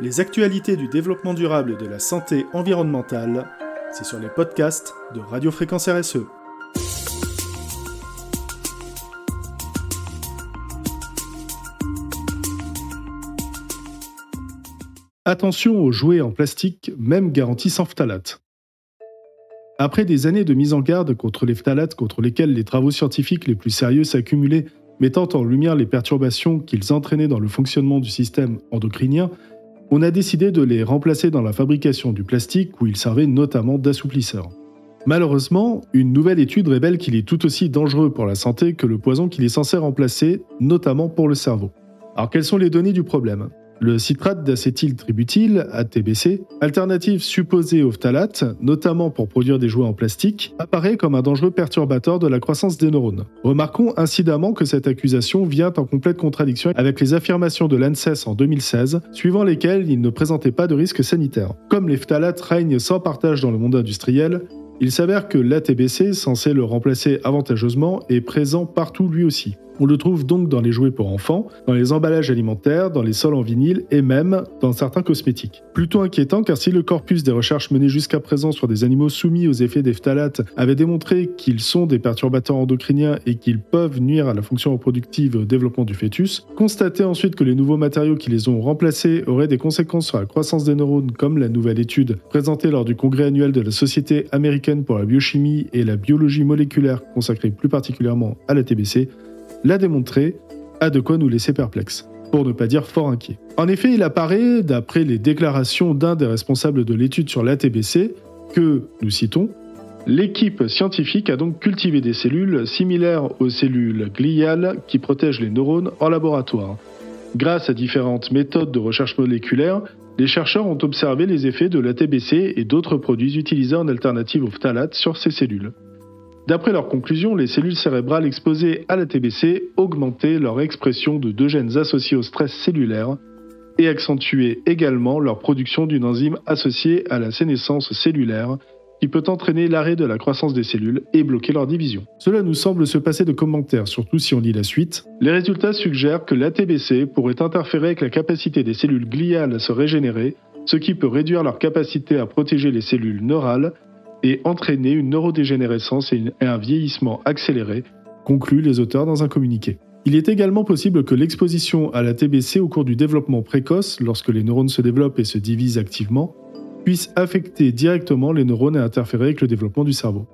Les actualités du développement durable et de la santé environnementale, c'est sur les podcasts de Radio Fréquence RSE. Attention aux jouets en plastique, même garantis sans phtalate. Après des années de mise en garde contre les phtalates contre lesquels les travaux scientifiques les plus sérieux s'accumulaient, mettant en lumière les perturbations qu'ils entraînaient dans le fonctionnement du système endocrinien, on a décidé de les remplacer dans la fabrication du plastique où ils servaient notamment d'assouplisseur. Malheureusement, une nouvelle étude révèle qu'il est tout aussi dangereux pour la santé que le poison qu'il est censé remplacer, notamment pour le cerveau. Alors quelles sont les données du problème? Le citrate d'acétyltributyle, ATBC, alternative supposée au phtalate, notamment pour produire des jouets en plastique, apparaît comme un dangereux perturbateur de la croissance des neurones. Remarquons incidemment que cette accusation vient en complète contradiction avec les affirmations de l'ANSES en 2016, suivant lesquelles il ne présentait pas de risque sanitaire. Comme les phtalates règnent sans partage dans le monde industriel, il s'avère que l'ATBC, censé le remplacer avantageusement, est présent partout lui aussi. On le trouve donc dans les jouets pour enfants, dans les emballages alimentaires, dans les sols en vinyle et même dans certains cosmétiques. Plutôt inquiétant car si le corpus des recherches menées jusqu'à présent sur des animaux soumis aux effets des phtalates avait démontré qu'ils sont des perturbateurs endocriniens et qu'ils peuvent nuire à la fonction reproductive et au développement du fœtus, constater ensuite que les nouveaux matériaux qui les ont remplacés auraient des conséquences sur la croissance des neurones comme la nouvelle étude présentée lors du congrès annuel de la Société américaine pour la biochimie et la biologie moléculaire consacrée plus particulièrement à la TBC, l'a démontré, a de quoi nous laisser perplexes, pour ne pas dire fort inquiets. En effet, il apparaît, d'après les déclarations d'un des responsables de l'étude sur l'ATBC, que, nous citons, L'équipe scientifique a donc cultivé des cellules similaires aux cellules gliales qui protègent les neurones en laboratoire. Grâce à différentes méthodes de recherche moléculaire, les chercheurs ont observé les effets de l'ATBC et d'autres produits utilisés en alternative aux phtalates sur ces cellules. D'après leurs conclusions, les cellules cérébrales exposées à la TBC augmentaient leur expression de deux gènes associés au stress cellulaire et accentuaient également leur production d'une enzyme associée à la sénescence cellulaire qui peut entraîner l'arrêt de la croissance des cellules et bloquer leur division. Cela nous semble se passer de commentaires, surtout si on lit la suite. Les résultats suggèrent que l'ATBC pourrait interférer avec la capacité des cellules gliales à se régénérer, ce qui peut réduire leur capacité à protéger les cellules neurales et entraîner une neurodégénérescence et un vieillissement accéléré, concluent les auteurs dans un communiqué. Il est également possible que l'exposition à la TBC au cours du développement précoce, lorsque les neurones se développent et se divisent activement, puisse affecter directement les neurones et interférer avec le développement du cerveau.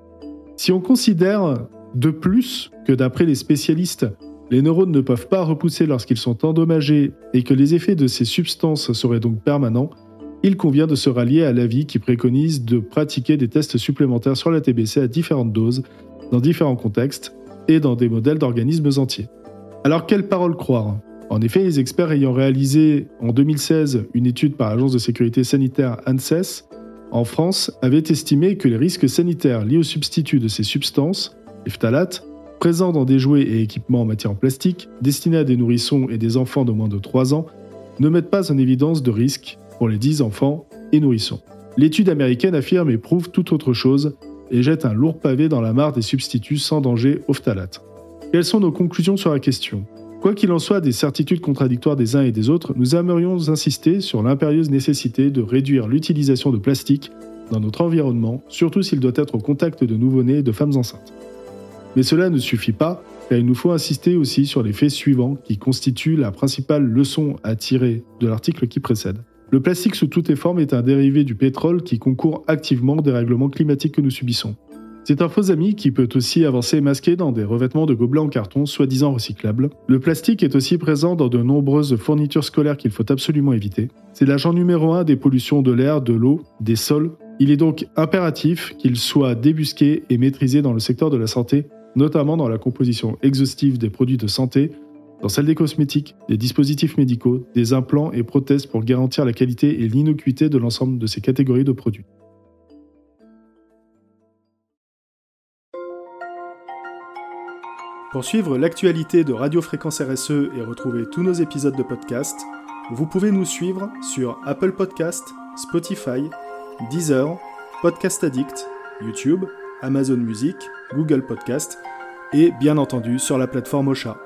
Si on considère de plus que d'après les spécialistes, les neurones ne peuvent pas repousser lorsqu'ils sont endommagés et que les effets de ces substances seraient donc permanents, il convient de se rallier à l'avis qui préconise de pratiquer des tests supplémentaires sur la TBC à différentes doses, dans différents contextes et dans des modèles d'organismes entiers. Alors quelle parole croire? En effet, les experts ayant réalisé en 2016 une étude par l'agence de sécurité sanitaire ANSES en France avaient estimé que les risques sanitaires liés au substitut de ces substances, les phtalates, présents dans des jouets et équipements en matière en plastique, destinés à des nourrissons et des enfants de moins de 3 ans, ne mettent pas en évidence de risques pour les 10 enfants et nourrissons. L'étude américaine affirme et prouve tout autre chose et jette un lourd pavé dans la mare des substituts sans danger ophtalate. Quelles sont nos conclusions sur la question? Quoi qu'il en soit des certitudes contradictoires des uns et des autres, nous aimerions insister sur l'impérieuse nécessité de réduire l'utilisation de plastique dans notre environnement, surtout s'il doit être au contact de nouveau-nés et de femmes enceintes. Mais cela ne suffit pas, car il nous faut insister aussi sur les faits suivants qui constituent la principale leçon à tirer de l'article qui précède. Le plastique sous toutes les formes est un dérivé du pétrole qui concourt activement au dérèglement climatique que nous subissons. C'est un faux ami qui peut aussi avancer masqué dans des revêtements de gobelets en carton soi-disant recyclables. Le plastique est aussi présent dans de nombreuses fournitures scolaires qu'il faut absolument éviter. C'est l'agent numéro un des pollutions de l'air, de l'eau, des sols. Il est donc impératif qu'il soit débusqué et maîtrisé dans le secteur de la santé, notamment dans la composition exhaustive des produits de santé, dans celle des cosmétiques, des dispositifs médicaux, des implants et prothèses pour garantir la qualité et l'innocuité de l'ensemble de ces catégories de produits. Pour suivre l'actualité de Radio Fréquence RSE et retrouver tous nos épisodes de podcast, vous pouvez nous suivre sur Apple Podcast, Spotify, Deezer, Podcast Addict, YouTube, Amazon Music, Google Podcast et bien entendu sur la plateforme Ocha.